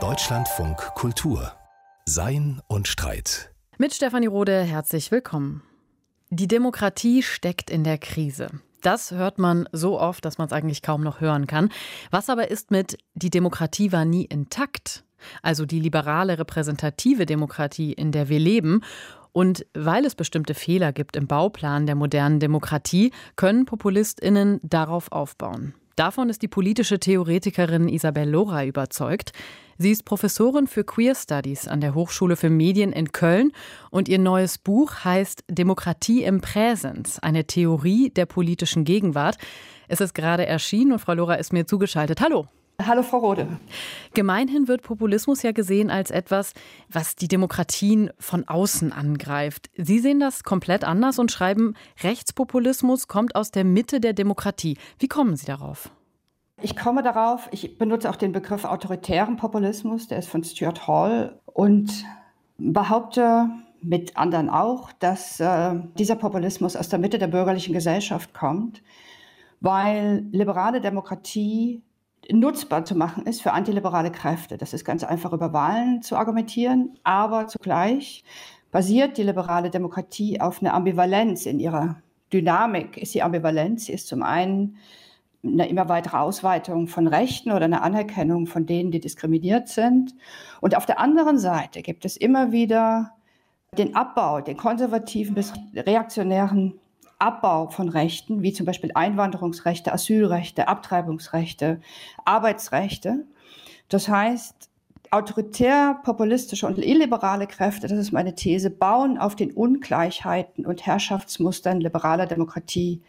Deutschlandfunk Kultur Sein und Streit. Mit Stefanie Rode herzlich willkommen. Die Demokratie steckt in der Krise. Das hört man so oft, dass man es eigentlich kaum noch hören kann. Was aber ist mit die Demokratie war nie intakt? Also die liberale repräsentative Demokratie, in der wir leben. Und weil es bestimmte Fehler gibt im Bauplan der modernen Demokratie, können Populistinnen darauf aufbauen. Davon ist die politische Theoretikerin Isabel Lora überzeugt. Sie ist Professorin für Queer Studies an der Hochschule für Medien in Köln und ihr neues Buch heißt Demokratie im Präsens, eine Theorie der politischen Gegenwart. Es ist gerade erschienen und Frau Lora ist mir zugeschaltet. Hallo. Hallo, Frau Rode. Gemeinhin wird Populismus ja gesehen als etwas, was die Demokratien von außen angreift. Sie sehen das komplett anders und schreiben, Rechtspopulismus kommt aus der Mitte der Demokratie. Wie kommen Sie darauf? Ich komme darauf, ich benutze auch den Begriff autoritären Populismus, der ist von Stuart Hall und behaupte mit anderen auch, dass äh, dieser Populismus aus der Mitte der bürgerlichen Gesellschaft kommt, weil liberale Demokratie nutzbar zu machen ist für antiliberale Kräfte. Das ist ganz einfach über Wahlen zu argumentieren, aber zugleich basiert die liberale Demokratie auf einer Ambivalenz in ihrer Dynamik. Ist die Ambivalenz, sie ist zum einen eine immer weitere Ausweitung von Rechten oder eine Anerkennung von denen, die diskriminiert sind. Und auf der anderen Seite gibt es immer wieder den Abbau, den konservativen bis reaktionären Abbau von Rechten, wie zum Beispiel Einwanderungsrechte, Asylrechte, Abtreibungsrechte, Arbeitsrechte. Das heißt, autoritär, populistische und illiberale Kräfte, das ist meine These, bauen auf den Ungleichheiten und Herrschaftsmustern liberaler Demokratie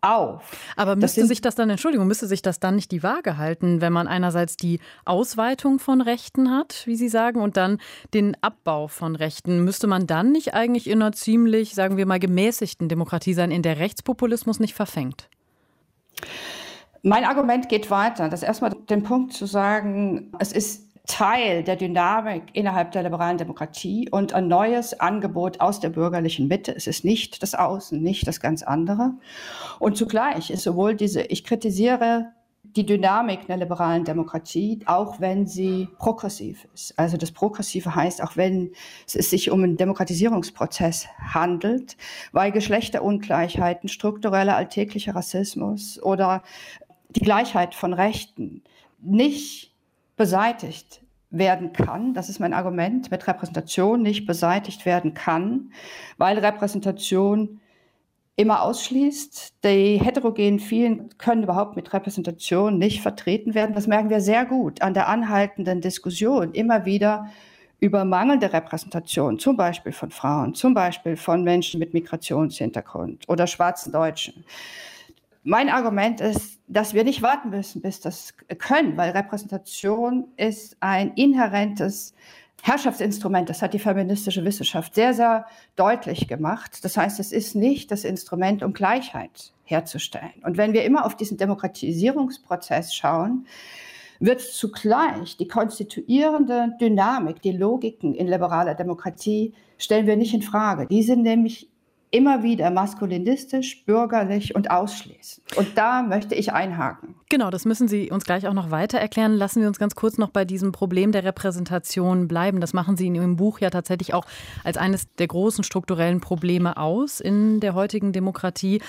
auf. Aber müsste sich das dann, Entschuldigung, müsste sich das dann nicht die Waage halten, wenn man einerseits die Ausweitung von Rechten hat, wie Sie sagen, und dann den Abbau von Rechten? Müsste man dann nicht eigentlich in einer ziemlich, sagen wir mal, gemäßigten Demokratie sein, in der Rechtspopulismus nicht verfängt? Mein Argument geht weiter. Das erstmal den Punkt zu sagen, es ist Teil der Dynamik innerhalb der liberalen Demokratie und ein neues Angebot aus der bürgerlichen Mitte. Es ist nicht das Außen, nicht das ganz andere. Und zugleich ist sowohl diese, ich kritisiere die Dynamik der liberalen Demokratie, auch wenn sie progressiv ist. Also das Progressive heißt, auch wenn es sich um einen Demokratisierungsprozess handelt, weil Geschlechterungleichheiten, struktureller alltäglicher Rassismus oder die Gleichheit von Rechten nicht beseitigt werden kann, das ist mein Argument, mit Repräsentation nicht beseitigt werden kann, weil Repräsentation immer ausschließt. Die heterogenen vielen können überhaupt mit Repräsentation nicht vertreten werden. Das merken wir sehr gut an der anhaltenden Diskussion immer wieder über mangelnde Repräsentation, zum Beispiel von Frauen, zum Beispiel von Menschen mit Migrationshintergrund oder schwarzen Deutschen. Mein Argument ist, dass wir nicht warten müssen, bis das können, weil Repräsentation ist ein inhärentes Herrschaftsinstrument. Das hat die feministische Wissenschaft sehr, sehr deutlich gemacht. Das heißt, es ist nicht das Instrument, um Gleichheit herzustellen. Und wenn wir immer auf diesen Demokratisierungsprozess schauen, wird zugleich die konstituierende Dynamik, die Logiken in liberaler Demokratie, stellen wir nicht in Frage. Die sind nämlich immer wieder maskulinistisch, bürgerlich und ausschließend. Und da möchte ich einhaken. Genau, das müssen Sie uns gleich auch noch weiter erklären. Lassen wir uns ganz kurz noch bei diesem Problem der Repräsentation bleiben. Das machen Sie in Ihrem Buch ja tatsächlich auch als eines der großen strukturellen Probleme aus in der heutigen Demokratie.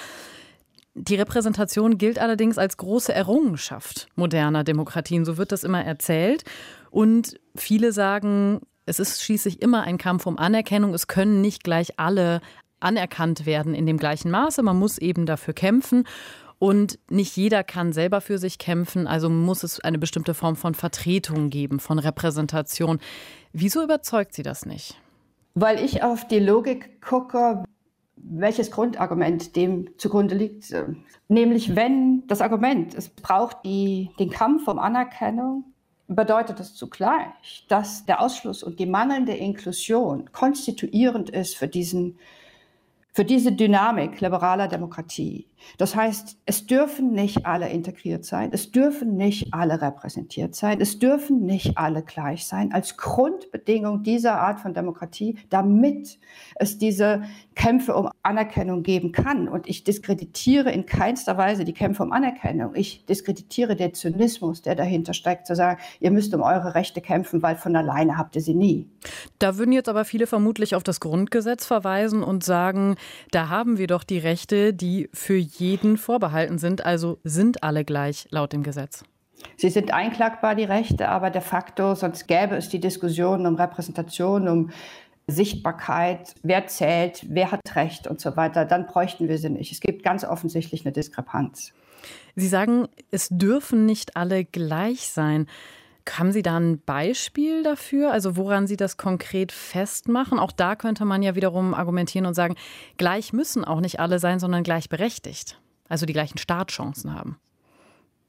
Die Repräsentation gilt allerdings als große Errungenschaft moderner Demokratien. So wird das immer erzählt. Und viele sagen, es ist schließlich immer ein Kampf um Anerkennung. Es können nicht gleich alle anerkannt werden in dem gleichen Maße. Man muss eben dafür kämpfen. Und nicht jeder kann selber für sich kämpfen, also muss es eine bestimmte Form von Vertretung geben, von Repräsentation. Wieso überzeugt Sie das nicht? Weil ich auf die Logik gucke, welches Grundargument dem zugrunde liegt. Nämlich, wenn das Argument, es braucht die, den Kampf um Anerkennung, bedeutet es zugleich, dass der Ausschluss und die mangelnde Inklusion konstituierend ist für diesen für diese Dynamik liberaler Demokratie. Das heißt, es dürfen nicht alle integriert sein, es dürfen nicht alle repräsentiert sein, es dürfen nicht alle gleich sein, als Grundbedingung dieser Art von Demokratie, damit es diese Kämpfe um Anerkennung geben kann. Und ich diskreditiere in keinster Weise die Kämpfe um Anerkennung. Ich diskreditiere den Zynismus, der dahinter steckt, zu sagen, ihr müsst um eure Rechte kämpfen, weil von alleine habt ihr sie nie. Da würden jetzt aber viele vermutlich auf das Grundgesetz verweisen und sagen, da haben wir doch die Rechte, die für jeden vorbehalten sind, also sind alle gleich laut dem Gesetz. Sie sind einklagbar, die Rechte, aber de facto, sonst gäbe es die Diskussion um Repräsentation, um Sichtbarkeit, wer zählt, wer hat Recht und so weiter, dann bräuchten wir sie nicht. Es gibt ganz offensichtlich eine Diskrepanz. Sie sagen, es dürfen nicht alle gleich sein. Haben Sie da ein Beispiel dafür, also woran Sie das konkret festmachen? Auch da könnte man ja wiederum argumentieren und sagen, gleich müssen auch nicht alle sein, sondern gleichberechtigt, also die gleichen Startchancen haben.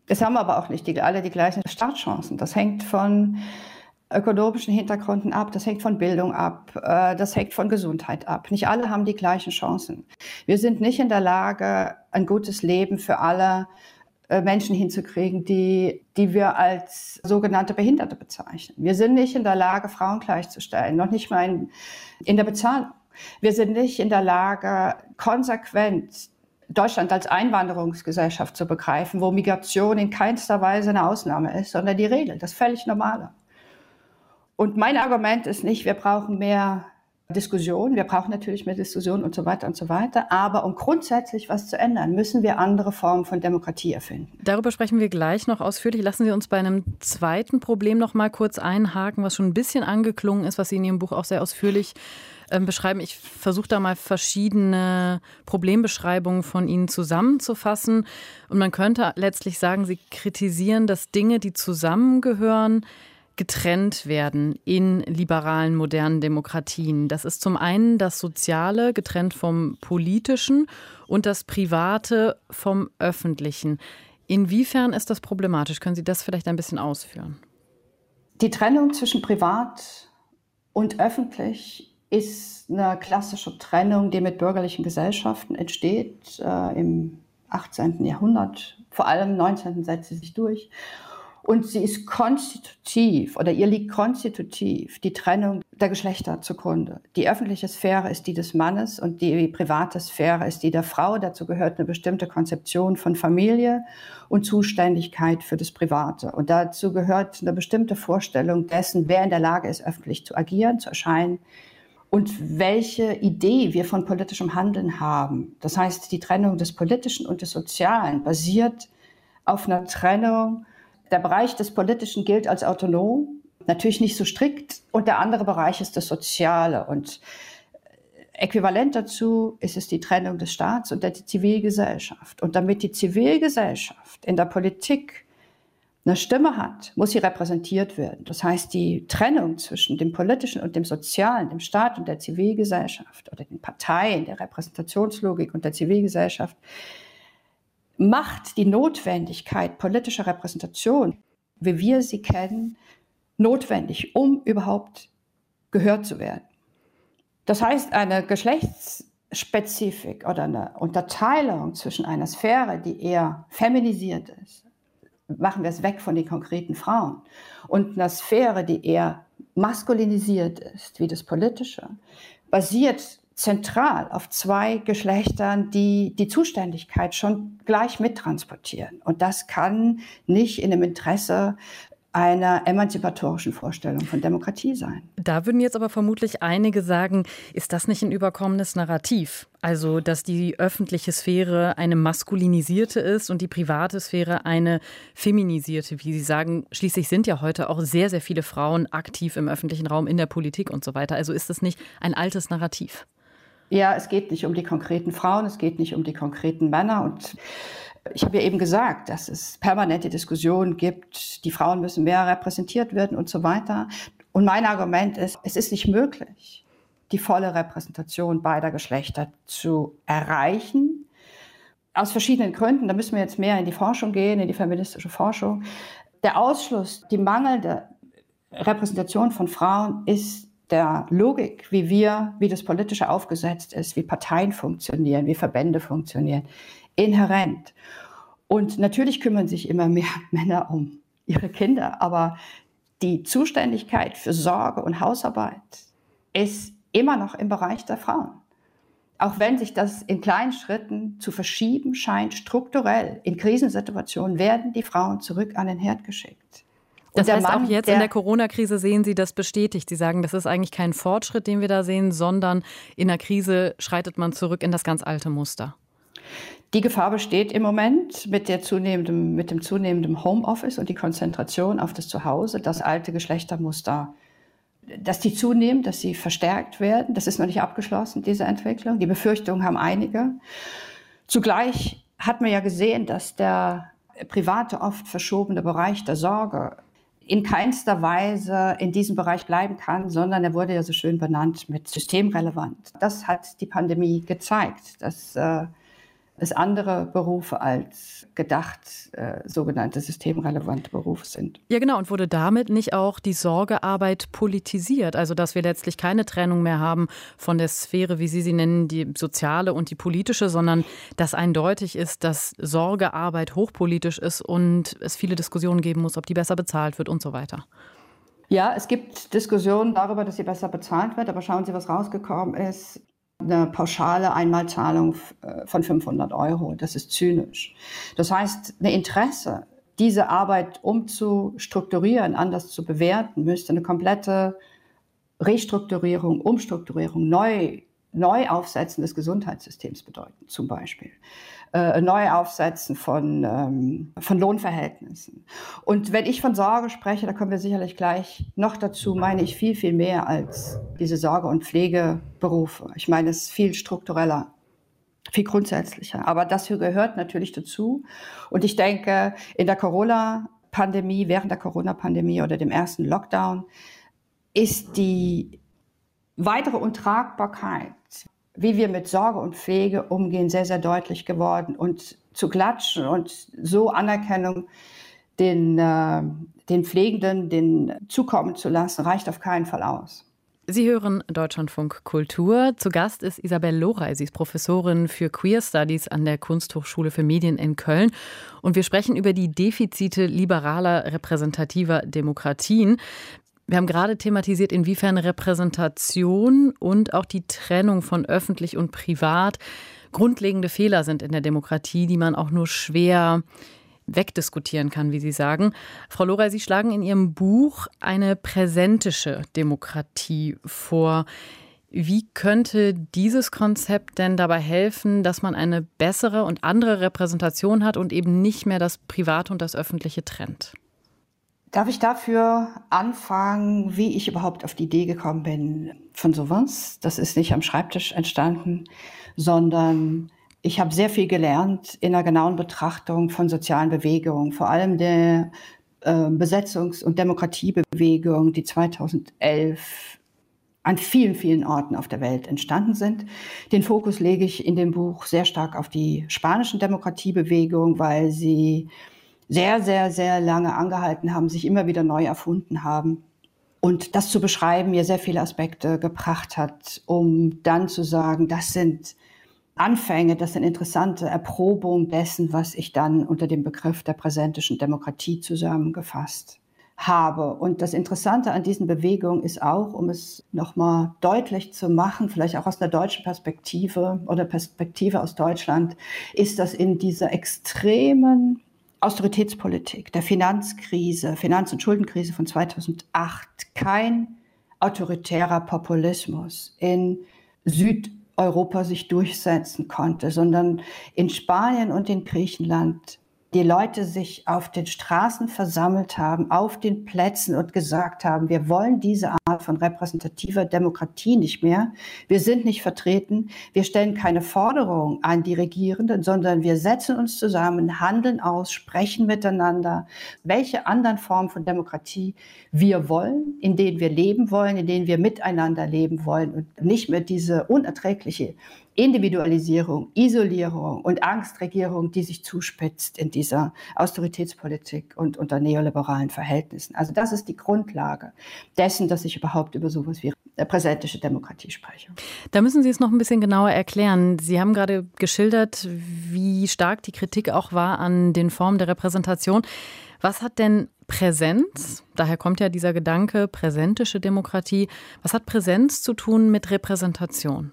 Es haben aber auch nicht die, alle die gleichen Startchancen. Das hängt von ökonomischen Hintergründen ab, das hängt von Bildung ab, äh, das hängt von Gesundheit ab. Nicht alle haben die gleichen Chancen. Wir sind nicht in der Lage, ein gutes Leben für alle Menschen hinzukriegen, die, die wir als sogenannte Behinderte bezeichnen. Wir sind nicht in der Lage, Frauen gleichzustellen, noch nicht mal in, in der Bezahlung. Wir sind nicht in der Lage, konsequent Deutschland als Einwanderungsgesellschaft zu begreifen, wo Migration in keinster Weise eine Ausnahme ist, sondern die Regel, das völlig Normale. Und mein Argument ist nicht, wir brauchen mehr Diskussion, wir brauchen natürlich mehr Diskussion und so weiter und so weiter. Aber um grundsätzlich was zu ändern, müssen wir andere Formen von Demokratie erfinden. Darüber sprechen wir gleich noch ausführlich. Lassen Sie uns bei einem zweiten Problem noch mal kurz einhaken, was schon ein bisschen angeklungen ist, was Sie in Ihrem Buch auch sehr ausführlich äh, beschreiben. Ich versuche da mal verschiedene Problembeschreibungen von Ihnen zusammenzufassen. Und man könnte letztlich sagen, Sie kritisieren, dass Dinge, die zusammengehören, getrennt werden in liberalen modernen Demokratien. Das ist zum einen das Soziale getrennt vom Politischen und das Private vom Öffentlichen. Inwiefern ist das problematisch? Können Sie das vielleicht ein bisschen ausführen? Die Trennung zwischen privat und öffentlich ist eine klassische Trennung, die mit bürgerlichen Gesellschaften entsteht. Äh, Im 18. Jahrhundert, vor allem im 19. setzt sie sich durch. Und sie ist konstitutiv oder ihr liegt konstitutiv die Trennung der Geschlechter zugrunde. Die öffentliche Sphäre ist die des Mannes und die private Sphäre ist die der Frau. Dazu gehört eine bestimmte Konzeption von Familie und Zuständigkeit für das Private. Und dazu gehört eine bestimmte Vorstellung dessen, wer in der Lage ist, öffentlich zu agieren, zu erscheinen und welche Idee wir von politischem Handeln haben. Das heißt, die Trennung des Politischen und des Sozialen basiert auf einer Trennung der Bereich des Politischen gilt als autonom, natürlich nicht so strikt, und der andere Bereich ist das Soziale. Und äquivalent dazu ist es die Trennung des Staats und der Zivilgesellschaft. Und damit die Zivilgesellschaft in der Politik eine Stimme hat, muss sie repräsentiert werden. Das heißt, die Trennung zwischen dem Politischen und dem Sozialen, dem Staat und der Zivilgesellschaft oder den Parteien, der Repräsentationslogik und der Zivilgesellschaft macht die Notwendigkeit politischer Repräsentation, wie wir sie kennen, notwendig, um überhaupt gehört zu werden. Das heißt, eine Geschlechtsspezifik oder eine Unterteilung zwischen einer Sphäre, die eher feminisiert ist, machen wir es weg von den konkreten Frauen, und einer Sphäre, die eher maskulinisiert ist, wie das Politische, basiert zentral auf zwei Geschlechtern, die die Zuständigkeit schon gleich mittransportieren. Und das kann nicht in dem Interesse einer emanzipatorischen Vorstellung von Demokratie sein. Da würden jetzt aber vermutlich einige sagen, ist das nicht ein überkommenes Narrativ? Also, dass die öffentliche Sphäre eine maskulinisierte ist und die private Sphäre eine feminisierte, wie Sie sagen. Schließlich sind ja heute auch sehr, sehr viele Frauen aktiv im öffentlichen Raum, in der Politik und so weiter. Also ist das nicht ein altes Narrativ? Ja, es geht nicht um die konkreten Frauen, es geht nicht um die konkreten Männer. Und ich habe ja eben gesagt, dass es permanente Diskussionen gibt, die Frauen müssen mehr repräsentiert werden und so weiter. Und mein Argument ist, es ist nicht möglich, die volle Repräsentation beider Geschlechter zu erreichen. Aus verschiedenen Gründen, da müssen wir jetzt mehr in die Forschung gehen, in die feministische Forschung. Der Ausschluss, die mangelnde Repräsentation von Frauen ist der Logik, wie wir, wie das Politische aufgesetzt ist, wie Parteien funktionieren, wie Verbände funktionieren, inhärent. Und natürlich kümmern sich immer mehr Männer um ihre Kinder, aber die Zuständigkeit für Sorge und Hausarbeit ist immer noch im Bereich der Frauen. Auch wenn sich das in kleinen Schritten zu verschieben scheint, strukturell in Krisensituationen werden die Frauen zurück an den Herd geschickt. Das heißt, Mann, auch jetzt in der Corona-Krise sehen Sie das bestätigt. Sie sagen, das ist eigentlich kein Fortschritt, den wir da sehen, sondern in der Krise schreitet man zurück in das ganz alte Muster. Die Gefahr besteht im Moment mit, der zunehmendem, mit dem zunehmenden Homeoffice und die Konzentration auf das Zuhause, das alte Geschlechtermuster, dass die zunehmen, dass sie verstärkt werden. Das ist noch nicht abgeschlossen, diese Entwicklung. Die Befürchtungen haben einige. Zugleich hat man ja gesehen, dass der private, oft verschobene Bereich der Sorge in keinster Weise in diesem Bereich bleiben kann, sondern er wurde ja so schön benannt mit systemrelevant. Das hat die Pandemie gezeigt, dass äh, es andere Berufe als gedacht äh, sogenannte systemrelevante Berufe sind. Ja, genau. Und wurde damit nicht auch die Sorgearbeit politisiert? Also, dass wir letztlich keine Trennung mehr haben von der Sphäre, wie Sie sie nennen, die soziale und die politische, sondern dass eindeutig ist, dass Sorgearbeit hochpolitisch ist und es viele Diskussionen geben muss, ob die besser bezahlt wird und so weiter. Ja, es gibt Diskussionen darüber, dass sie besser bezahlt wird, aber schauen Sie, was rausgekommen ist eine pauschale Einmalzahlung äh, von 500 Euro. Das ist zynisch. Das heißt, ein Interesse, diese Arbeit umzustrukturieren, anders zu bewerten, müsste eine komplette Restrukturierung, Umstrukturierung, neu, Neuaufsetzen des Gesundheitssystems bedeuten, zum Beispiel äh, Neuaufsetzen von, ähm, von Lohnverhältnissen. Und wenn ich von Sorge spreche, da kommen wir sicherlich gleich noch dazu, meine ich viel, viel mehr als diese Sorge- und Pflegeberufe. Ich meine es ist viel struktureller viel grundsätzlicher. Aber das gehört natürlich dazu. Und ich denke, in der Corona-Pandemie, während der Corona-Pandemie oder dem ersten Lockdown, ist die weitere Untragbarkeit wie wir mit Sorge und Pflege umgehen, sehr, sehr deutlich geworden. Und zu klatschen und so Anerkennung den, äh, den Pflegenden den zukommen zu lassen, reicht auf keinen Fall aus. Sie hören Deutschlandfunk Kultur. Zu Gast ist Isabel Lorey. Sie ist Professorin für Queer Studies an der Kunsthochschule für Medien in Köln. Und wir sprechen über die Defizite liberaler repräsentativer Demokratien. Wir haben gerade thematisiert, inwiefern Repräsentation und auch die Trennung von öffentlich und privat grundlegende Fehler sind in der Demokratie, die man auch nur schwer wegdiskutieren kann, wie Sie sagen. Frau Lora, Sie schlagen in Ihrem Buch eine präsentische Demokratie vor. Wie könnte dieses Konzept denn dabei helfen, dass man eine bessere und andere Repräsentation hat und eben nicht mehr das Private und das Öffentliche trennt? Darf ich dafür anfangen, wie ich überhaupt auf die Idee gekommen bin von sowas? Das ist nicht am Schreibtisch entstanden, sondern ich habe sehr viel gelernt in der genauen Betrachtung von sozialen Bewegungen, vor allem der äh, Besetzungs- und Demokratiebewegung, die 2011 an vielen, vielen Orten auf der Welt entstanden sind. Den Fokus lege ich in dem Buch sehr stark auf die spanischen Demokratiebewegung, weil sie sehr, sehr, sehr lange angehalten haben, sich immer wieder neu erfunden haben. Und das zu beschreiben mir sehr viele Aspekte gebracht hat, um dann zu sagen, das sind Anfänge, das sind interessante Erprobungen dessen, was ich dann unter dem Begriff der präsentischen Demokratie zusammengefasst habe. Und das Interessante an diesen Bewegungen ist auch, um es nochmal deutlich zu machen, vielleicht auch aus der deutschen Perspektive oder Perspektive aus Deutschland, ist, dass in dieser extremen Austeritätspolitik, der Finanzkrise, Finanz- und Schuldenkrise von 2008 kein autoritärer Populismus in Südeuropa sich durchsetzen konnte, sondern in Spanien und in Griechenland die Leute sich auf den Straßen versammelt haben, auf den Plätzen und gesagt haben, wir wollen diese von repräsentativer Demokratie nicht mehr. Wir sind nicht vertreten. Wir stellen keine Forderungen an die Regierenden, sondern wir setzen uns zusammen, handeln aus, sprechen miteinander, welche anderen Formen von Demokratie wir wollen, in denen wir leben wollen, in denen wir miteinander leben wollen und nicht mehr diese unerträgliche Individualisierung, Isolierung und Angstregierung, die sich zuspitzt in dieser Austeritätspolitik und unter neoliberalen Verhältnissen. Also das ist die Grundlage dessen, dass ich überhaupt über sowas wie präsentische Demokratie spreche. Da müssen Sie es noch ein bisschen genauer erklären. Sie haben gerade geschildert, wie stark die Kritik auch war an den Formen der Repräsentation. Was hat denn Präsenz, daher kommt ja dieser Gedanke, präsentische Demokratie, was hat Präsenz zu tun mit Repräsentation?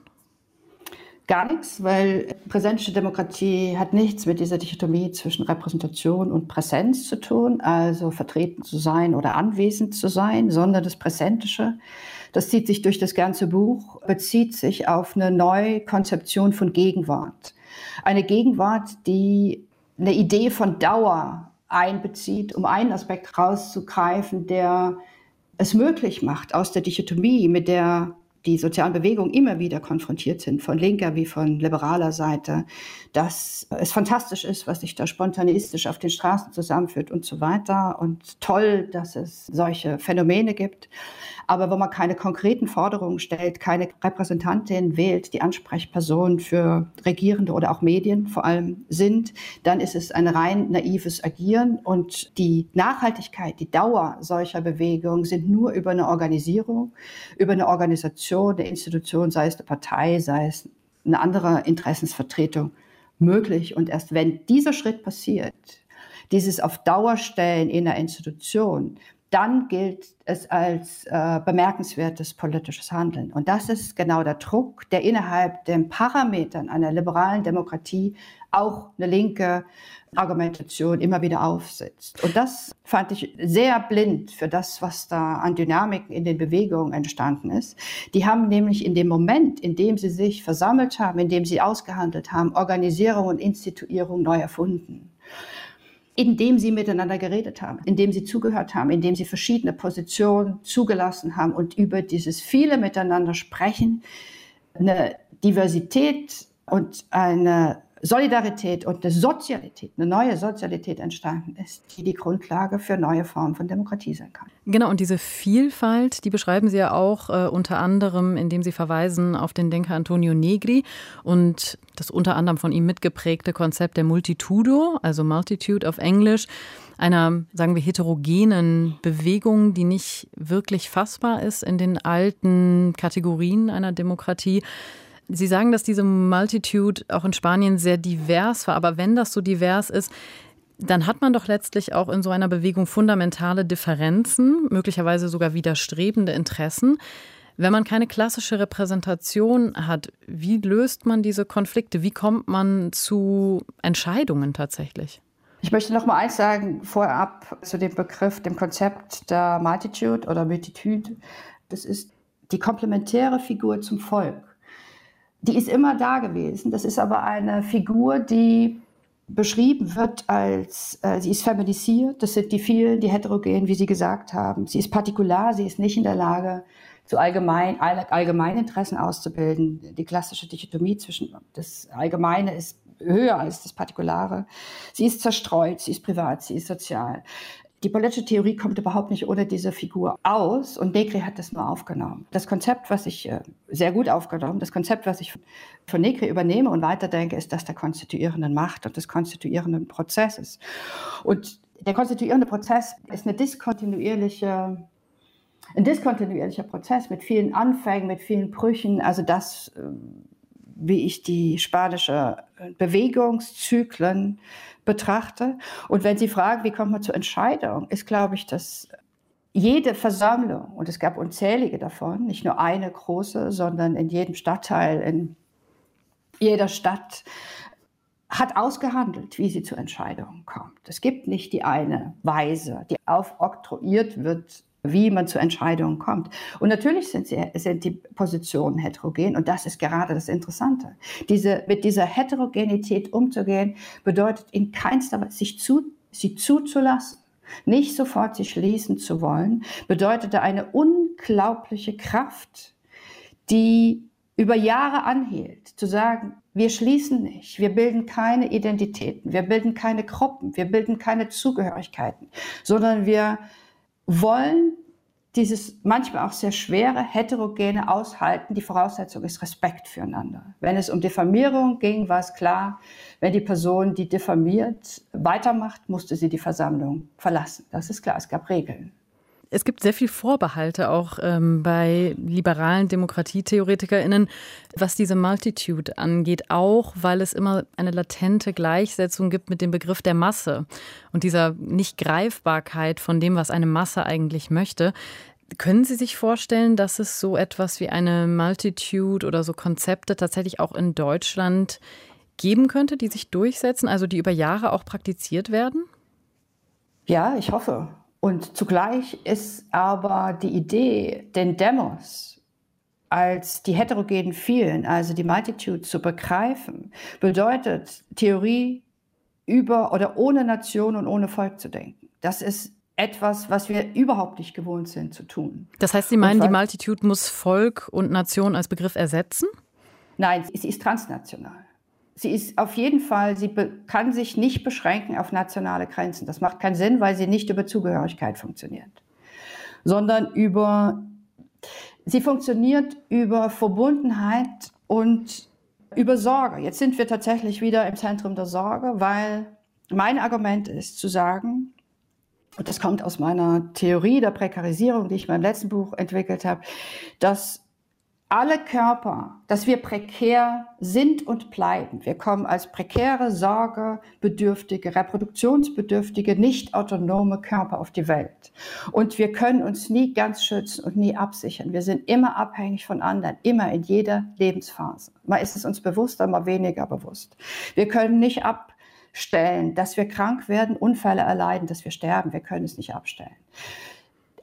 Gar nichts, weil präsentische Demokratie hat nichts mit dieser Dichotomie zwischen Repräsentation und Präsenz zu tun, also vertreten zu sein oder anwesend zu sein, sondern das Präsentische, das zieht sich durch das ganze Buch, bezieht sich auf eine neue Konzeption von Gegenwart. Eine Gegenwart, die eine Idee von Dauer einbezieht, um einen Aspekt rauszugreifen, der es möglich macht, aus der Dichotomie, mit der die sozialen Bewegungen immer wieder konfrontiert sind, von linker wie von liberaler Seite, dass es fantastisch ist, was sich da spontanistisch auf den Straßen zusammenführt und so weiter und toll, dass es solche Phänomene gibt. Aber wo man keine konkreten Forderungen stellt, keine Repräsentantin wählt, die Ansprechpersonen für Regierende oder auch Medien vor allem sind, dann ist es ein rein naives Agieren und die Nachhaltigkeit, die Dauer solcher Bewegungen sind nur über eine Organisierung, über eine Organisation, eine Institution, sei es eine Partei, sei es eine andere Interessensvertretung möglich. Und erst wenn dieser Schritt passiert, dieses auf Dauer stellen in einer Institution, dann gilt es als äh, bemerkenswertes politisches Handeln. Und das ist genau der Druck, der innerhalb den Parametern einer liberalen Demokratie auch eine linke Argumentation immer wieder aufsetzt. Und das fand ich sehr blind für das, was da an Dynamiken in den Bewegungen entstanden ist. Die haben nämlich in dem Moment, in dem sie sich versammelt haben, in dem sie ausgehandelt haben, Organisierung und Instituierung neu erfunden indem sie miteinander geredet haben, indem sie zugehört haben, indem sie verschiedene Positionen zugelassen haben und über dieses viele Miteinander sprechen, eine Diversität und eine Solidarität und eine Sozialität, eine neue Sozialität entstanden ist, die die Grundlage für neue Formen von Demokratie sein kann. Genau, und diese Vielfalt, die beschreiben Sie ja auch äh, unter anderem, indem Sie verweisen auf den Denker Antonio Negri und das unter anderem von ihm mitgeprägte Konzept der Multitudo, also Multitude auf Englisch, einer, sagen wir, heterogenen Bewegung, die nicht wirklich fassbar ist in den alten Kategorien einer Demokratie. Sie sagen, dass diese Multitude auch in Spanien sehr divers war. Aber wenn das so divers ist, dann hat man doch letztlich auch in so einer Bewegung fundamentale Differenzen, möglicherweise sogar widerstrebende Interessen. Wenn man keine klassische Repräsentation hat, wie löst man diese Konflikte? Wie kommt man zu Entscheidungen tatsächlich? Ich möchte noch mal eins sagen vorab zu dem Begriff, dem Konzept der Multitude oder Multitude. Das ist die komplementäre Figur zum Volk die ist immer da gewesen. Das ist aber eine Figur, die beschrieben wird als, äh, sie ist feminisiert, das sind die vielen, die heterogen, wie Sie gesagt haben. Sie ist partikular, sie ist nicht in der Lage, zu allgemein, Allgemeininteressen auszubilden. Die klassische Dichotomie zwischen das Allgemeine ist höher als das Partikulare. Sie ist zerstreut, sie ist privat, sie ist sozial. Die politische Theorie kommt überhaupt nicht ohne diese Figur aus und Negri hat das nur aufgenommen. Das Konzept, was ich äh, sehr gut aufgenommen, das Konzept, was ich von Negri übernehme und weiterdenke, ist das der konstituierenden Macht und des konstituierenden Prozesses. Und der konstituierende Prozess ist eine diskontinuierliche ein diskontinuierlicher Prozess mit vielen Anfängen, mit vielen Brüchen. Also das, äh, wie ich die spanische Bewegungszyklen betrachte. Und wenn Sie fragen, wie kommt man zur Entscheidung, ist, glaube ich, dass jede Versammlung, und es gab unzählige davon, nicht nur eine große, sondern in jedem Stadtteil, in jeder Stadt, hat ausgehandelt, wie sie zu Entscheidungen kommt. Es gibt nicht die eine Weise, die aufoktroyiert wird wie man zu Entscheidungen kommt. Und natürlich sind, sie, sind die Positionen heterogen und das ist gerade das Interessante. Diese, mit dieser Heterogenität umzugehen, bedeutet in keinster Weise, sich zu, sie zuzulassen, nicht sofort sich schließen zu wollen, bedeutete eine unglaubliche Kraft, die über Jahre anhielt, zu sagen, wir schließen nicht, wir bilden keine Identitäten, wir bilden keine Gruppen, wir bilden keine Zugehörigkeiten, sondern wir wollen dieses manchmal auch sehr schwere, heterogene Aushalten. Die Voraussetzung ist Respekt füreinander. Wenn es um Diffamierung ging, war es klar, wenn die Person, die diffamiert, weitermacht, musste sie die Versammlung verlassen. Das ist klar, es gab Regeln. Es gibt sehr viel Vorbehalte auch ähm, bei liberalen DemokratietheoretikerInnen, was diese Multitude angeht, auch weil es immer eine latente Gleichsetzung gibt mit dem Begriff der Masse und dieser Nicht-Greifbarkeit von dem, was eine Masse eigentlich möchte. Können Sie sich vorstellen, dass es so etwas wie eine Multitude oder so Konzepte tatsächlich auch in Deutschland geben könnte, die sich durchsetzen, also die über Jahre auch praktiziert werden? Ja, ich hoffe. Und zugleich ist aber die Idee, den Demos als die heterogenen vielen, also die Multitude zu begreifen, bedeutet Theorie über oder ohne Nation und ohne Volk zu denken. Das ist etwas, was wir überhaupt nicht gewohnt sind zu tun. Das heißt, Sie meinen, die Multitude muss Volk und Nation als Begriff ersetzen? Nein, sie ist transnational. Sie ist auf jeden Fall, sie kann sich nicht beschränken auf nationale Grenzen. Das macht keinen Sinn, weil sie nicht über Zugehörigkeit funktioniert, sondern über, sie funktioniert über Verbundenheit und über Sorge. Jetzt sind wir tatsächlich wieder im Zentrum der Sorge, weil mein Argument ist zu sagen, und das kommt aus meiner Theorie der Prekarisierung, die ich in meinem letzten Buch entwickelt habe, dass alle Körper, dass wir prekär sind und bleiben. Wir kommen als prekäre, sorgebedürftige, reproduktionsbedürftige, nicht autonome Körper auf die Welt. Und wir können uns nie ganz schützen und nie absichern. Wir sind immer abhängig von anderen, immer in jeder Lebensphase. Mal ist es uns bewusster, mal weniger bewusst. Wir können nicht ab stellen, dass wir krank werden, Unfälle erleiden, dass wir sterben. Wir können es nicht abstellen.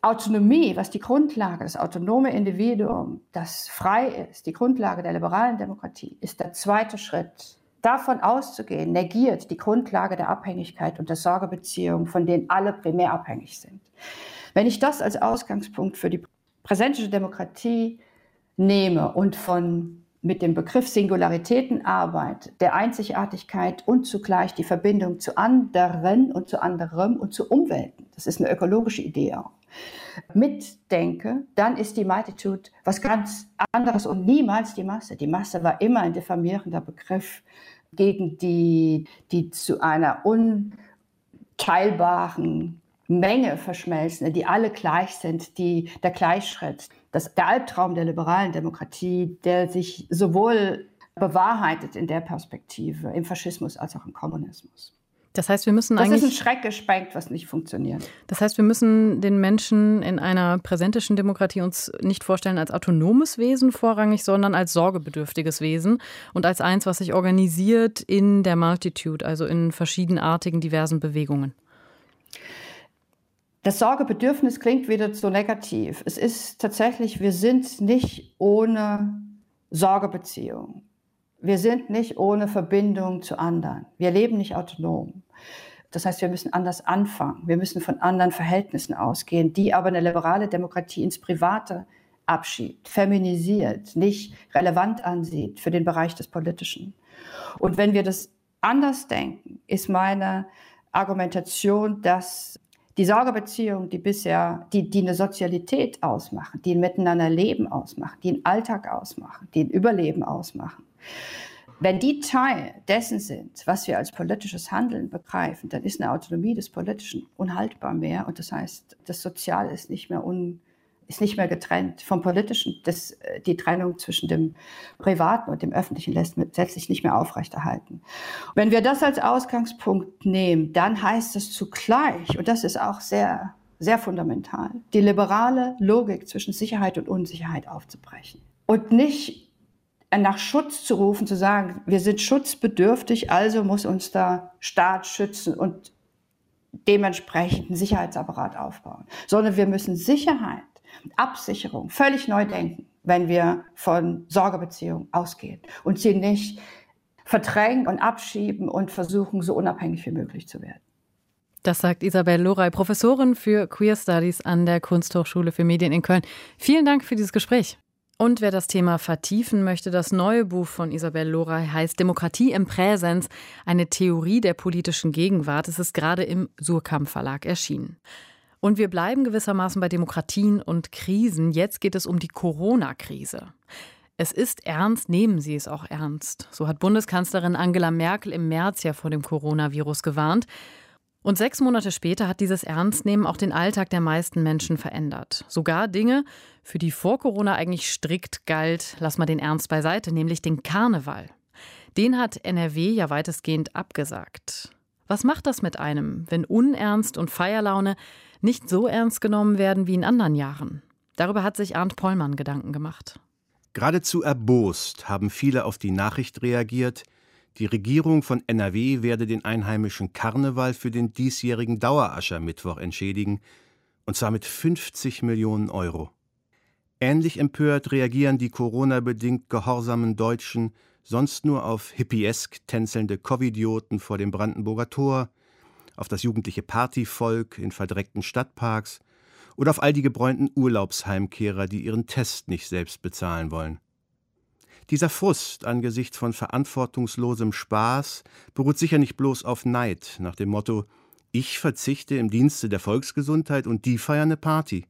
Autonomie, was die Grundlage, das autonome Individuum, das frei ist, die Grundlage der liberalen Demokratie, ist der zweite Schritt. Davon auszugehen, negiert die Grundlage der Abhängigkeit und der Sorgebeziehung, von denen alle primär abhängig sind. Wenn ich das als Ausgangspunkt für die präsentische Demokratie nehme und von mit dem Begriff Singularitätenarbeit, der Einzigartigkeit und zugleich die Verbindung zu anderen und zu anderem und zu Umwelten. Das ist eine ökologische Idee auch. Mitdenke, dann ist die Multitude was ganz anderes und niemals die Masse. Die Masse war immer ein diffamierender Begriff gegen die, die zu einer unteilbaren Menge verschmelzen, die alle gleich sind, die der Gleichschritt das, der Albtraum der liberalen Demokratie, der sich sowohl bewahrheitet in der Perspektive im Faschismus als auch im Kommunismus. Das heißt, wir müssen das eigentlich. Das ist ein Schreckgespenst, was nicht funktioniert. Das heißt, wir müssen den Menschen in einer präsentischen Demokratie uns nicht vorstellen als autonomes Wesen vorrangig, sondern als sorgebedürftiges Wesen und als eins, was sich organisiert in der Multitude, also in verschiedenartigen, diversen Bewegungen. Das Sorgebedürfnis klingt wieder zu negativ. Es ist tatsächlich, wir sind nicht ohne Sorgebeziehung. Wir sind nicht ohne Verbindung zu anderen. Wir leben nicht autonom. Das heißt, wir müssen anders anfangen. Wir müssen von anderen Verhältnissen ausgehen, die aber eine liberale Demokratie ins Private abschiebt, feminisiert, nicht relevant ansieht für den Bereich des Politischen. Und wenn wir das anders denken, ist meine Argumentation, dass die Sorgebeziehungen, die bisher, die, die eine Sozialität ausmachen, die ein Miteinander Leben ausmachen, die einen Alltag ausmachen, die ein Überleben ausmachen, wenn die Teil dessen sind, was wir als politisches Handeln begreifen, dann ist eine Autonomie des Politischen unhaltbar mehr. Und das heißt, das Soziale ist nicht mehr un, ist nicht mehr getrennt vom Politischen. Das, äh, die Trennung zwischen dem Privaten und dem Öffentlichen lässt sich nicht mehr aufrechterhalten. Wenn wir das als Ausgangspunkt nehmen, dann heißt es zugleich, und das ist auch sehr, sehr fundamental, die liberale Logik zwischen Sicherheit und Unsicherheit aufzubrechen. Und nicht nach Schutz zu rufen, zu sagen, wir sind schutzbedürftig, also muss uns der Staat schützen und dementsprechend einen Sicherheitsapparat aufbauen, sondern wir müssen Sicherheit Absicherung völlig neu denken, wenn wir von Sorgebeziehungen ausgehen und sie nicht verdrängen und abschieben und versuchen, so unabhängig wie möglich zu werden. Das sagt Isabel Lorey, Professorin für Queer Studies an der Kunsthochschule für Medien in Köln. Vielen Dank für dieses Gespräch. Und wer das Thema vertiefen möchte, das neue Buch von Isabel Lorey heißt Demokratie im Präsens, eine Theorie der politischen Gegenwart. Es ist gerade im Surkamp Verlag erschienen. Und wir bleiben gewissermaßen bei Demokratien und Krisen. Jetzt geht es um die Corona-Krise. Es ist ernst, nehmen Sie es auch ernst. So hat Bundeskanzlerin Angela Merkel im März ja vor dem Coronavirus gewarnt. Und sechs Monate später hat dieses Ernstnehmen auch den Alltag der meisten Menschen verändert. Sogar Dinge, für die vor Corona eigentlich strikt galt, lass mal den Ernst beiseite, nämlich den Karneval. Den hat NRW ja weitestgehend abgesagt. Was macht das mit einem, wenn Unernst und Feierlaune nicht so ernst genommen werden wie in anderen Jahren? Darüber hat sich Arndt Pollmann Gedanken gemacht. Geradezu erbost haben viele auf die Nachricht reagiert, die Regierung von NRW werde den einheimischen Karneval für den diesjährigen Daueraschermittwoch entschädigen, und zwar mit 50 Millionen Euro. Ähnlich empört reagieren die Corona-bedingt gehorsamen Deutschen sonst nur auf hippiesk tänzelnde Covidioten vor dem Brandenburger Tor, auf das jugendliche Partyvolk in verdreckten Stadtparks oder auf all die gebräunten Urlaubsheimkehrer, die ihren Test nicht selbst bezahlen wollen. Dieser Frust angesichts von verantwortungslosem Spaß beruht sicher nicht bloß auf Neid, nach dem Motto Ich verzichte im Dienste der Volksgesundheit und die feiern eine Party.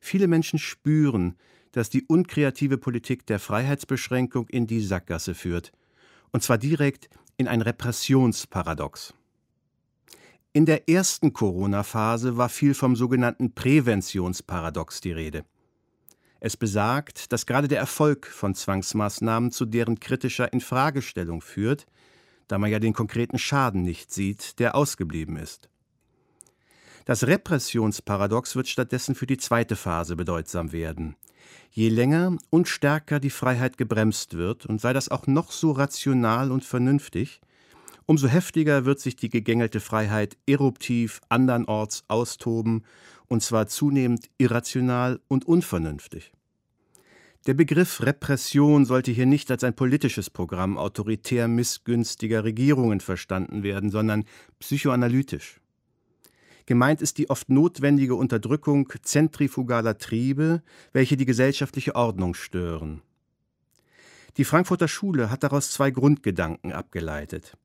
Viele Menschen spüren, dass die unkreative Politik der Freiheitsbeschränkung in die Sackgasse führt, und zwar direkt in ein Repressionsparadox. In der ersten Corona-Phase war viel vom sogenannten Präventionsparadox die Rede. Es besagt, dass gerade der Erfolg von Zwangsmaßnahmen zu deren kritischer Infragestellung führt, da man ja den konkreten Schaden nicht sieht, der ausgeblieben ist. Das Repressionsparadox wird stattdessen für die zweite Phase bedeutsam werden. Je länger und stärker die Freiheit gebremst wird, und sei das auch noch so rational und vernünftig, umso heftiger wird sich die gegängelte Freiheit eruptiv andernorts austoben und zwar zunehmend irrational und unvernünftig. Der Begriff Repression sollte hier nicht als ein politisches Programm autoritär missgünstiger Regierungen verstanden werden, sondern psychoanalytisch. Gemeint ist die oft notwendige Unterdrückung zentrifugaler Triebe, welche die gesellschaftliche Ordnung stören. Die Frankfurter Schule hat daraus zwei Grundgedanken abgeleitet.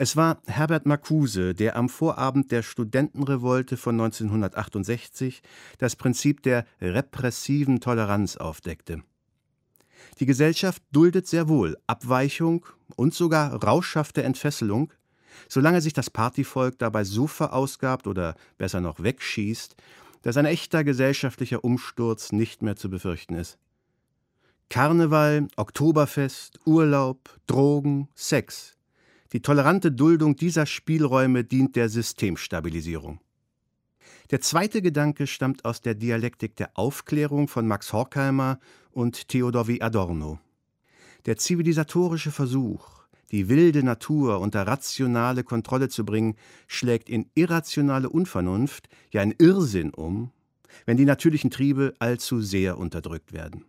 Es war Herbert Marcuse, der am Vorabend der Studentenrevolte von 1968 das Prinzip der repressiven Toleranz aufdeckte. Die Gesellschaft duldet sehr wohl Abweichung und sogar rauschhafte Entfesselung, solange sich das Partyvolk dabei so verausgabt oder besser noch wegschießt, dass ein echter gesellschaftlicher Umsturz nicht mehr zu befürchten ist. Karneval, Oktoberfest, Urlaub, Drogen, Sex, die tolerante Duldung dieser Spielräume dient der Systemstabilisierung. Der zweite Gedanke stammt aus der Dialektik der Aufklärung von Max Horkheimer und Theodor W. Adorno. Der zivilisatorische Versuch, die wilde Natur unter rationale Kontrolle zu bringen, schlägt in irrationale Unvernunft, ja in Irrsinn um, wenn die natürlichen Triebe allzu sehr unterdrückt werden.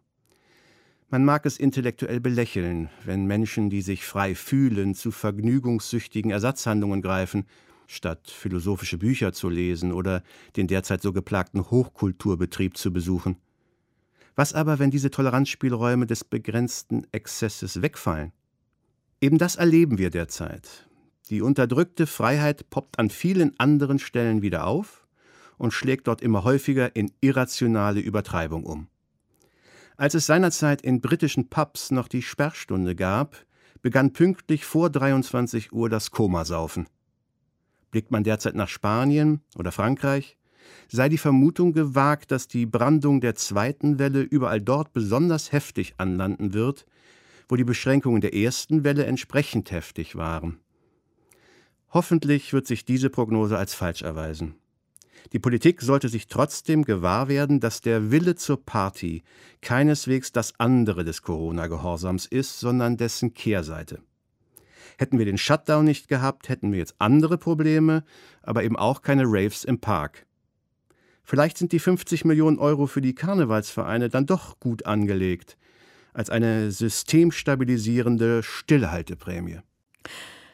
Man mag es intellektuell belächeln, wenn Menschen, die sich frei fühlen, zu vergnügungssüchtigen Ersatzhandlungen greifen, statt philosophische Bücher zu lesen oder den derzeit so geplagten Hochkulturbetrieb zu besuchen. Was aber, wenn diese Toleranzspielräume des begrenzten Exzesses wegfallen? Eben das erleben wir derzeit. Die unterdrückte Freiheit poppt an vielen anderen Stellen wieder auf und schlägt dort immer häufiger in irrationale Übertreibung um. Als es seinerzeit in britischen Pubs noch die Sperrstunde gab, begann pünktlich vor 23 Uhr das Komasaufen. Blickt man derzeit nach Spanien oder Frankreich, sei die Vermutung gewagt, dass die Brandung der zweiten Welle überall dort besonders heftig anlanden wird, wo die Beschränkungen der ersten Welle entsprechend heftig waren. Hoffentlich wird sich diese Prognose als falsch erweisen. Die Politik sollte sich trotzdem gewahr werden, dass der Wille zur Party keineswegs das andere des Corona-Gehorsams ist, sondern dessen Kehrseite. Hätten wir den Shutdown nicht gehabt, hätten wir jetzt andere Probleme, aber eben auch keine Raves im Park. Vielleicht sind die 50 Millionen Euro für die Karnevalsvereine dann doch gut angelegt, als eine systemstabilisierende Stillhalteprämie.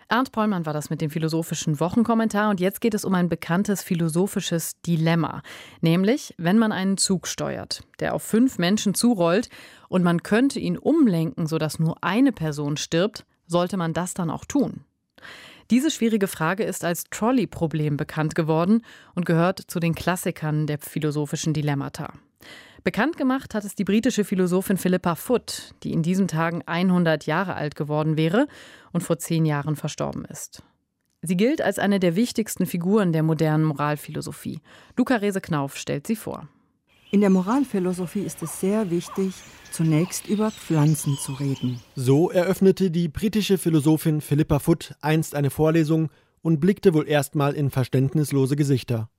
Ernst Pollmann war das mit dem philosophischen Wochenkommentar und jetzt geht es um ein bekanntes philosophisches Dilemma. Nämlich, wenn man einen Zug steuert, der auf fünf Menschen zurollt und man könnte ihn umlenken, sodass nur eine Person stirbt, sollte man das dann auch tun? Diese schwierige Frage ist als Trolley-Problem bekannt geworden und gehört zu den Klassikern der philosophischen Dilemmata. Bekannt gemacht hat es die britische Philosophin Philippa Foot, die in diesen Tagen 100 Jahre alt geworden wäre und vor zehn Jahren verstorben ist. Sie gilt als eine der wichtigsten Figuren der modernen Moralphilosophie. Luca Rese-Knauf stellt sie vor. In der Moralphilosophie ist es sehr wichtig, zunächst über Pflanzen zu reden. So eröffnete die britische Philosophin Philippa Foot einst eine Vorlesung und blickte wohl erstmal in verständnislose Gesichter.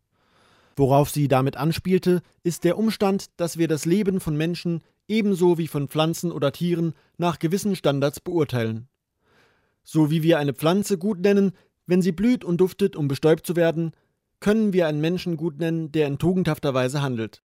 Worauf sie damit anspielte, ist der Umstand, dass wir das Leben von Menschen ebenso wie von Pflanzen oder Tieren nach gewissen Standards beurteilen. So wie wir eine Pflanze gut nennen, wenn sie blüht und duftet, um bestäubt zu werden, können wir einen Menschen gut nennen, der in tugendhafter Weise handelt.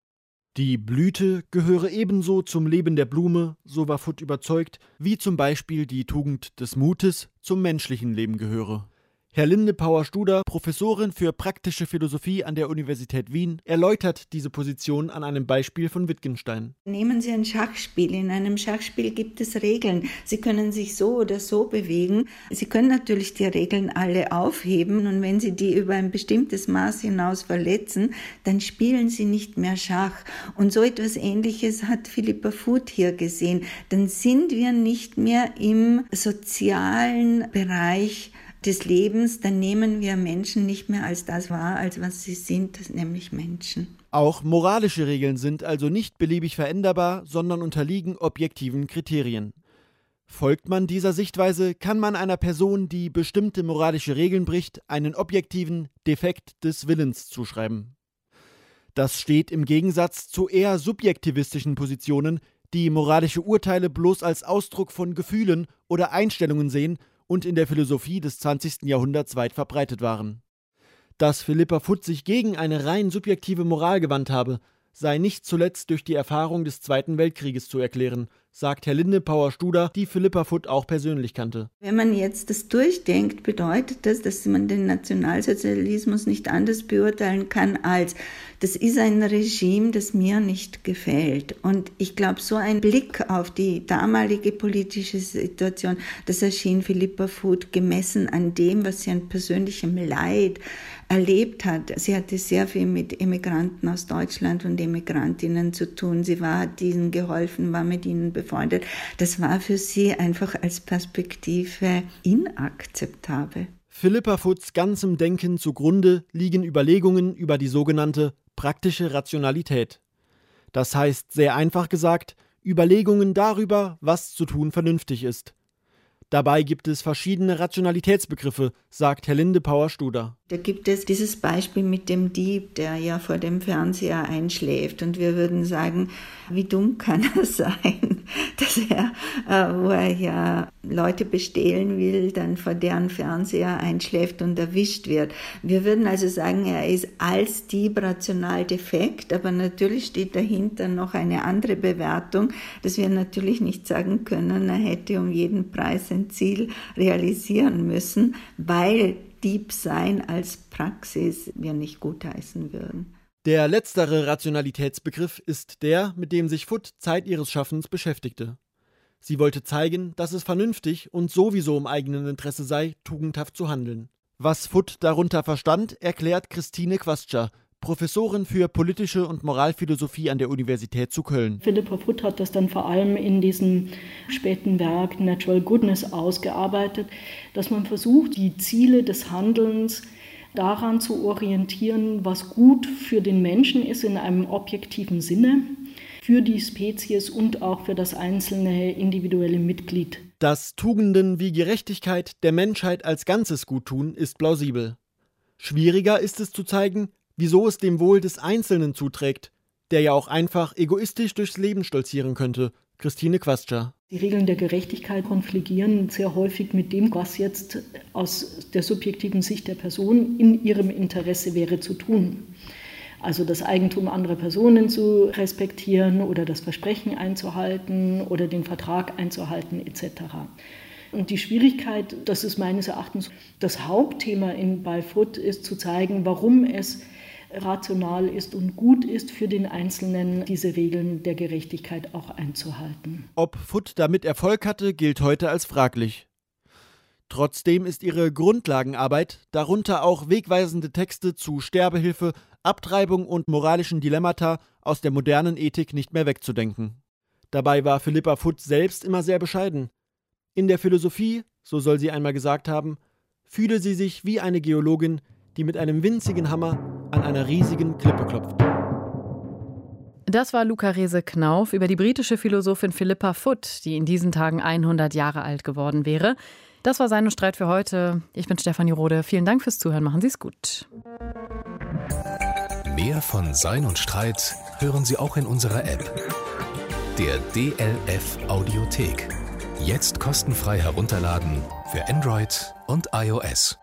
Die Blüte gehöre ebenso zum Leben der Blume, so war Foot überzeugt, wie zum Beispiel die Tugend des Mutes zum menschlichen Leben gehöre. Herr Linde-Pauer-Studer, Professorin für praktische Philosophie an der Universität Wien, erläutert diese Position an einem Beispiel von Wittgenstein. Nehmen Sie ein Schachspiel. In einem Schachspiel gibt es Regeln. Sie können sich so oder so bewegen. Sie können natürlich die Regeln alle aufheben und wenn Sie die über ein bestimmtes Maß hinaus verletzen, dann spielen Sie nicht mehr Schach. Und so etwas Ähnliches hat Philippa Foot hier gesehen. Dann sind wir nicht mehr im sozialen Bereich des Lebens, dann nehmen wir Menschen nicht mehr als das wahr, als was sie sind, nämlich Menschen. Auch moralische Regeln sind also nicht beliebig veränderbar, sondern unterliegen objektiven Kriterien. Folgt man dieser Sichtweise, kann man einer Person, die bestimmte moralische Regeln bricht, einen objektiven Defekt des Willens zuschreiben. Das steht im Gegensatz zu eher subjektivistischen Positionen, die moralische Urteile bloß als Ausdruck von Gefühlen oder Einstellungen sehen und in der Philosophie des 20. Jahrhunderts weit verbreitet waren. Dass Philippa Foot sich gegen eine rein subjektive Moral gewandt habe, sei nicht zuletzt durch die Erfahrung des Zweiten Weltkrieges zu erklären, sagt Herr Linde-Pauer-Studer, die Philippa Foot auch persönlich kannte. Wenn man jetzt das durchdenkt, bedeutet das, dass man den Nationalsozialismus nicht anders beurteilen kann als, das ist ein Regime, das mir nicht gefällt. Und ich glaube, so ein Blick auf die damalige politische Situation, das erschien Philippa Foot gemessen an dem, was sie an persönlichem Leid erlebt hat. Sie hatte sehr viel mit Emigranten aus Deutschland und Emigrantinnen zu tun. Sie war, hat ihnen geholfen, war mit ihnen befreundet. Das war für sie einfach als Perspektive inakzeptabel. Philippa Futz ganzem Denken zugrunde liegen Überlegungen über die sogenannte praktische Rationalität. Das heißt, sehr einfach gesagt, Überlegungen darüber, was zu tun vernünftig ist. Dabei gibt es verschiedene Rationalitätsbegriffe, sagt Herr Linde-Pauer-Studer. Da gibt es dieses Beispiel mit dem Dieb, der ja vor dem Fernseher einschläft. Und wir würden sagen, wie dumm kann er sein, dass er, äh, wo er ja Leute bestehlen will, dann vor deren Fernseher einschläft und erwischt wird. Wir würden also sagen, er ist als Dieb rational defekt, aber natürlich steht dahinter noch eine andere Bewertung, dass wir natürlich nicht sagen können, er hätte um jeden Preis ein Ziel realisieren müssen, weil Diebsein als Praxis wir nicht gutheißen würden. Der letztere Rationalitätsbegriff ist der, mit dem sich Foot Zeit ihres Schaffens beschäftigte. Sie wollte zeigen, dass es vernünftig und sowieso im eigenen Interesse sei, tugendhaft zu handeln. Was Foot darunter verstand, erklärt Christine Quastscher, Professorin für politische und Moralphilosophie an der Universität zu Köln. Philippa Foot hat das dann vor allem in diesem späten Werk Natural Goodness ausgearbeitet, dass man versucht, die Ziele des Handelns daran zu orientieren, was gut für den Menschen ist in einem objektiven Sinne, für die Spezies und auch für das einzelne individuelle Mitglied. Dass Tugenden wie Gerechtigkeit der Menschheit als Ganzes gut tun, ist plausibel. Schwieriger ist es zu zeigen, wieso es dem Wohl des Einzelnen zuträgt, der ja auch einfach egoistisch durchs Leben stolzieren könnte. Christine Quastscher. Die Regeln der Gerechtigkeit konfligieren sehr häufig mit dem, was jetzt aus der subjektiven Sicht der Person in ihrem Interesse wäre zu tun. Also das Eigentum anderer Personen zu respektieren oder das Versprechen einzuhalten oder den Vertrag einzuhalten etc. Und die Schwierigkeit, das ist meines Erachtens das Hauptthema in bei Foot, ist zu zeigen, warum es rational ist und gut ist für den Einzelnen, diese Regeln der Gerechtigkeit auch einzuhalten. Ob Foot damit Erfolg hatte, gilt heute als fraglich. Trotzdem ist ihre Grundlagenarbeit, darunter auch wegweisende Texte zu Sterbehilfe, Abtreibung und moralischen Dilemmata aus der modernen Ethik nicht mehr wegzudenken. Dabei war Philippa Foot selbst immer sehr bescheiden. In der Philosophie, so soll sie einmal gesagt haben, fühle sie sich wie eine Geologin, die mit einem winzigen Hammer an einer riesigen Klippe klopft. Das war Luca Rese Knauf über die britische Philosophin Philippa Foot, die in diesen Tagen 100 Jahre alt geworden wäre. Das war sein Streit für heute. Ich bin Stefanie Rode. Vielen Dank fürs Zuhören. Machen Sie es gut. Mehr von Sein und Streit hören Sie auch in unserer App. Der DLF Audiothek. Jetzt kostenfrei herunterladen für Android und iOS.